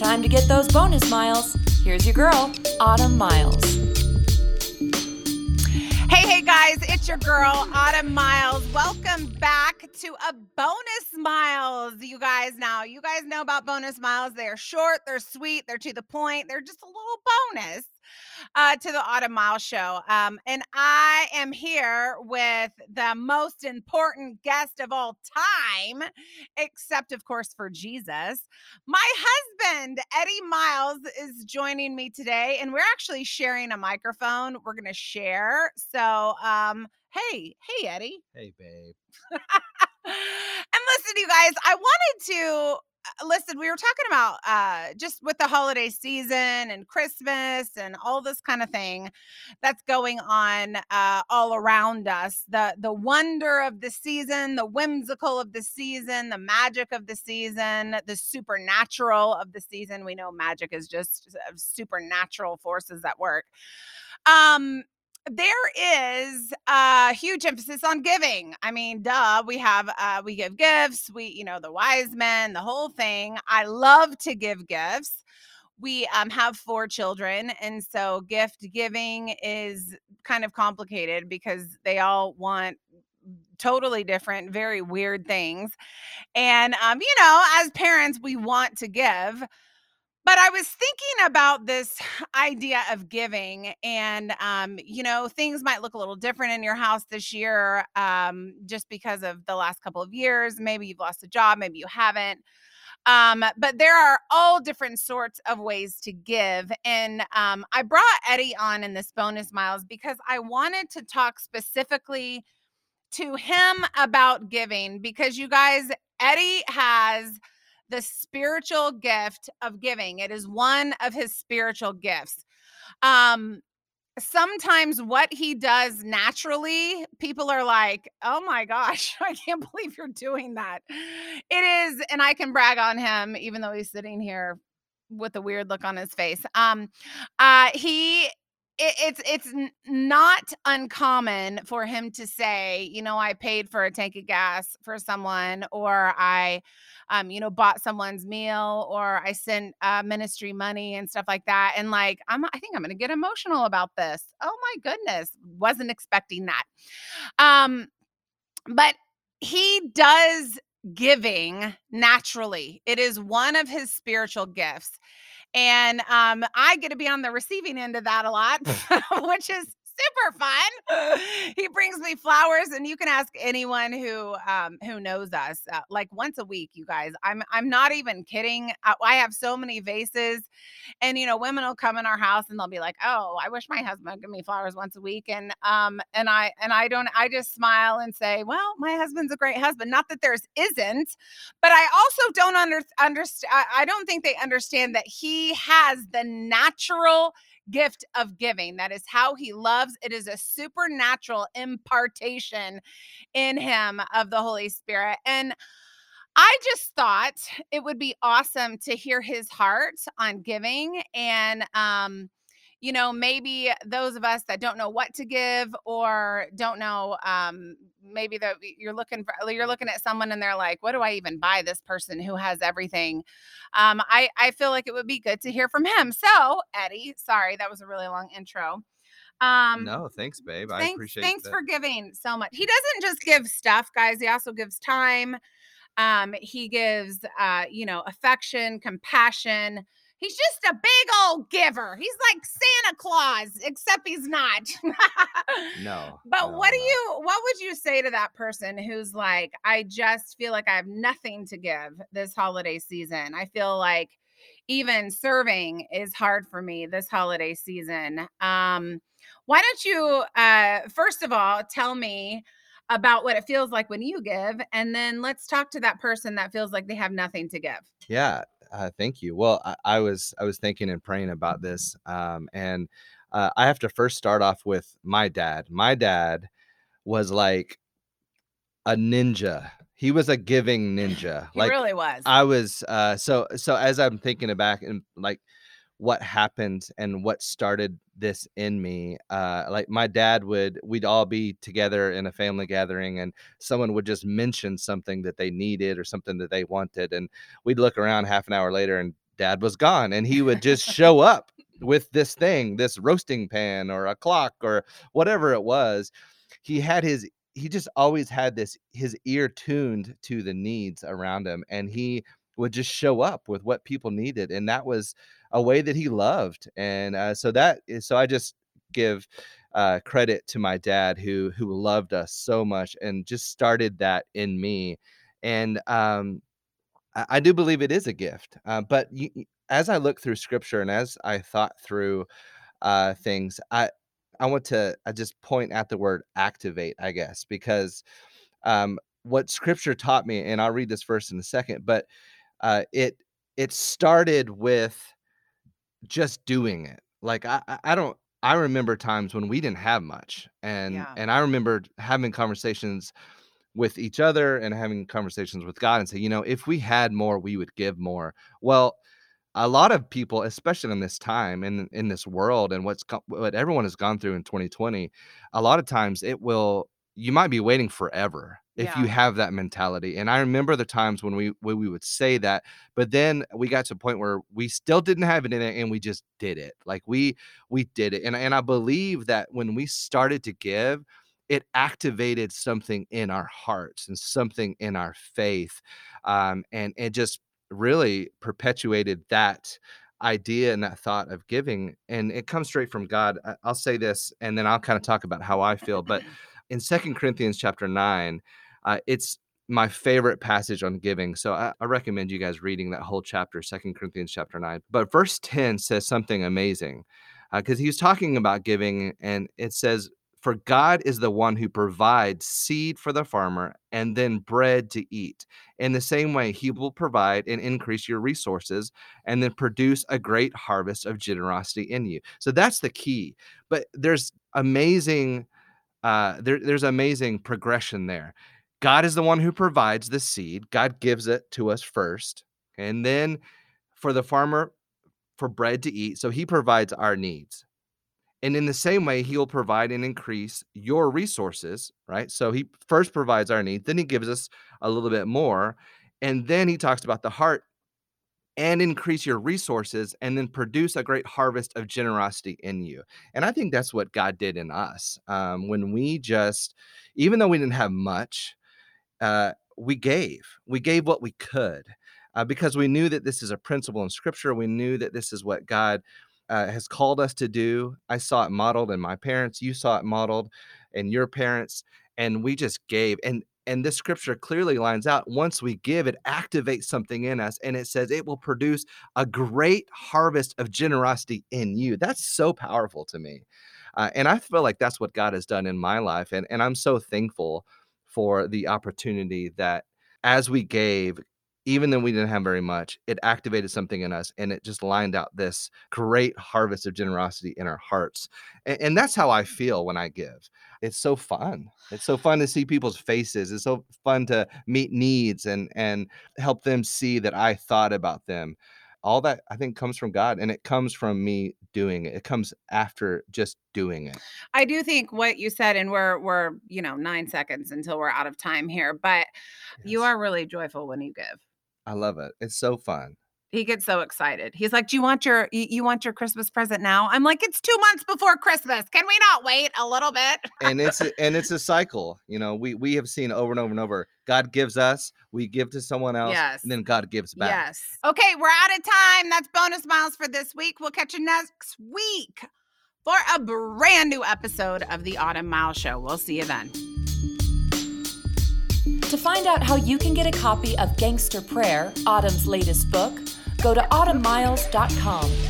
time to get those bonus miles. Here's your girl, Autumn Miles. Hey, hey guys, it's your girl, Autumn Miles. Welcome back to a bonus miles. You guys now, you guys know about bonus miles. They are short, they're sweet, they're to the point, they're just a little bonus uh, to the Autumn Miles Show. Um, and I am here with the most important guest of all time, except, of course, for Jesus. My husband, Eddie Miles, is joining me today, and we're actually sharing a microphone. We're going to share. So, um, hey, hey, Eddie. Hey, babe. and listen, you guys, I wanted to listen, we were talking about uh, just with the holiday season and Christmas and all this kind of thing that's going on uh, all around us. The the wonder of the season, the whimsical of the season, the magic of the season, the supernatural of the season. We know magic is just uh, supernatural forces at work. Um, there is a huge emphasis on giving. I mean, duh, we have uh we give gifts, we you know, the wise men, the whole thing. I love to give gifts. We um have four children and so gift giving is kind of complicated because they all want totally different, very weird things. And um you know, as parents we want to give, but I was thinking about this idea of giving, and um, you know, things might look a little different in your house this year, um, just because of the last couple of years. Maybe you've lost a job, maybe you haven't. Um, but there are all different sorts of ways to give. And um, I brought Eddie on in this bonus miles because I wanted to talk specifically to him about giving because you guys, Eddie has the spiritual gift of giving. It is one of his spiritual gifts. Um, sometimes what he does naturally, people are like, oh my gosh, I can't believe you're doing that. It is, and I can brag on him, even though he's sitting here with a weird look on his face. Um, uh, he it's it's not uncommon for him to say, you know, I paid for a tank of gas for someone, or I um, you know, bought someone's meal or I sent uh, ministry money and stuff like that. And like, I'm, I think I'm to get emotional about this. Oh my goodness. Wasn't expecting that. Um, but he does giving naturally. It is one of his spiritual gifts. And um, I get to be on the receiving end of that a lot, which is super fun. he brings me flowers, and you can ask anyone who um, who knows us. Uh, like once a week, you guys. I'm I'm not even kidding. I, I, have so many vases, and you know, women will come in our house and they'll be like, "Oh, I wish my husband would give me flowers once a week." And um and I and I don't. I just smile and say, "Well, my husband's a great husband." Not that there's isn't, but I also don't under understand. I don't think they understand that he has the natural gift of giving. That is how he loves. It is a supernatural impartation in him of the Holy Spirit. And I just thought it would be awesome to hear his heart on giving and um you know, maybe those of us that don't know what to give or don't know, um, maybe that you're looking for, you're looking at someone and they're like, what do I even buy this person who has everything? Um, I, I feel like it would be good to hear from him. So, Eddie, sorry, that was a really long intro. Um, no, thanks, babe. I thanks, appreciate Thanks that. for giving so much. He doesn't just give stuff, guys. He also gives time. Um, he gives, uh, you know, affection, compassion, He's just a big old giver. He's like Santa Claus, except he's not. no. But no, what do no. you what would you say to that person who's like, I just feel like I have nothing to give this holiday season. I feel like even serving is hard for me this holiday season. Um, why don't you uh first of all tell me about what it feels like when you give and then let's talk to that person that feels like they have nothing to give yeah uh, thank you. Well, I, I, was I was thinking and praying about this, um, and uh, I have to first start off with my dad. My dad was like a ninja. He was a giving ninja. he like really was. I was. Uh, so so as I'm thinking back and like what happened and what started this in me uh like my dad would we'd all be together in a family gathering and someone would just mention something that they needed or something that they wanted and we'd look around half an hour later and dad was gone and he would just show up with this thing, this roasting pan or a clock or whatever it was. He had his he just always had this his ear tuned to the needs around him and he would just show up with what people needed and that was a way that he loved and uh, so that is so i just give uh, credit to my dad who who loved us so much and just started that in me and um, I, I do believe it is a gift uh, but you, as i look through scripture and as i thought through uh, things i i want to i just point at the word activate i guess because um, what scripture taught me and i'll read this verse in a second but uh, it it started with just doing it. Like I I don't I remember times when we didn't have much and Yeah. and I remember having conversations with each other and having conversations with God and say, you know, if we had more, we would give more. Well, a lot of people, especially in this time in in this world and what's what everyone has gone through in 2020, a lot of times it will you might be waiting forever if you have that mentality. And I remember the times when we when we would say that, but then we got to a point where we still didn't have it in it and we just did it. Like we we did it. And and I believe that when we started to give, it activated something in our hearts and something in our faith. Um, and it just really perpetuated that idea and that thought of giving and it comes straight from god i'll say this and then i'll kind of talk about how i feel but in second corinthians chapter 9 uh, it's my favorite passage on giving so I, I recommend you guys reading that whole chapter second corinthians chapter 9 but verse 10 says something amazing because was talking about giving and it says for god is the one who provides seed for the farmer and then bread to eat in the same way, he will provide and increase your resources and then produce a great harvest of generosity in you. So that's the key. But there's amazing uh there, there's amazing progression there. God is the one who provides the seed. God gives it to us first. And then for the farmer for bread to eat, so he provides our needs. And in the same way, he'll provide and increase your resources, right? So he first provides our needs, then he gives us a little bit more. And then he talks about the heart and increase your resources and then produce a great harvest of generosity in you. And I think that's what God did in us. Um, when we just, even though we didn't have much, uh, we gave. We gave what we could uh, because we knew that this is a principle in Scripture. We knew that this is what God uh, has called us to do. I saw it modeled in my parents. You saw it modeled in your parents, and we just gave. And and this scripture clearly lines out once we give it activates something in us and it says it will produce a great harvest of generosity in you that's so powerful to me uh, and i feel like that's what god has done in my life and, and i'm so thankful for the opportunity that as we gave, even though we didn't have very much, it activated something in us and it just lined out this great harvest of generosity in our hearts. And, and that's how I feel when I give. It's so fun. It's so fun to see people's faces. It's so fun to meet needs and and help them see that I thought about them. All that I think comes from God and it comes from me doing it. It comes after just doing it. I do think what you said, and we're we're you know nine seconds until we're out of time here, but you are really joyful when you give. I love it. It's so fun. He gets so excited. He's like, "Do you want your you, you want your Christmas present now?" I'm like, "It's two months before Christmas. Can we not wait a little bit?" and it's a, and it's a cycle you know we we have seen over and over and over god gives us we give to someone else Yes. and then god gives back Yes. Okay, we're out of time. That's bonus miles for this week. We'll catch you next week for a brand new episode of the Autumn Mile Show. We'll see you then. To find out how you can get a copy of Gangster Prayer, Autumn's latest book, go to autumnmiles.com.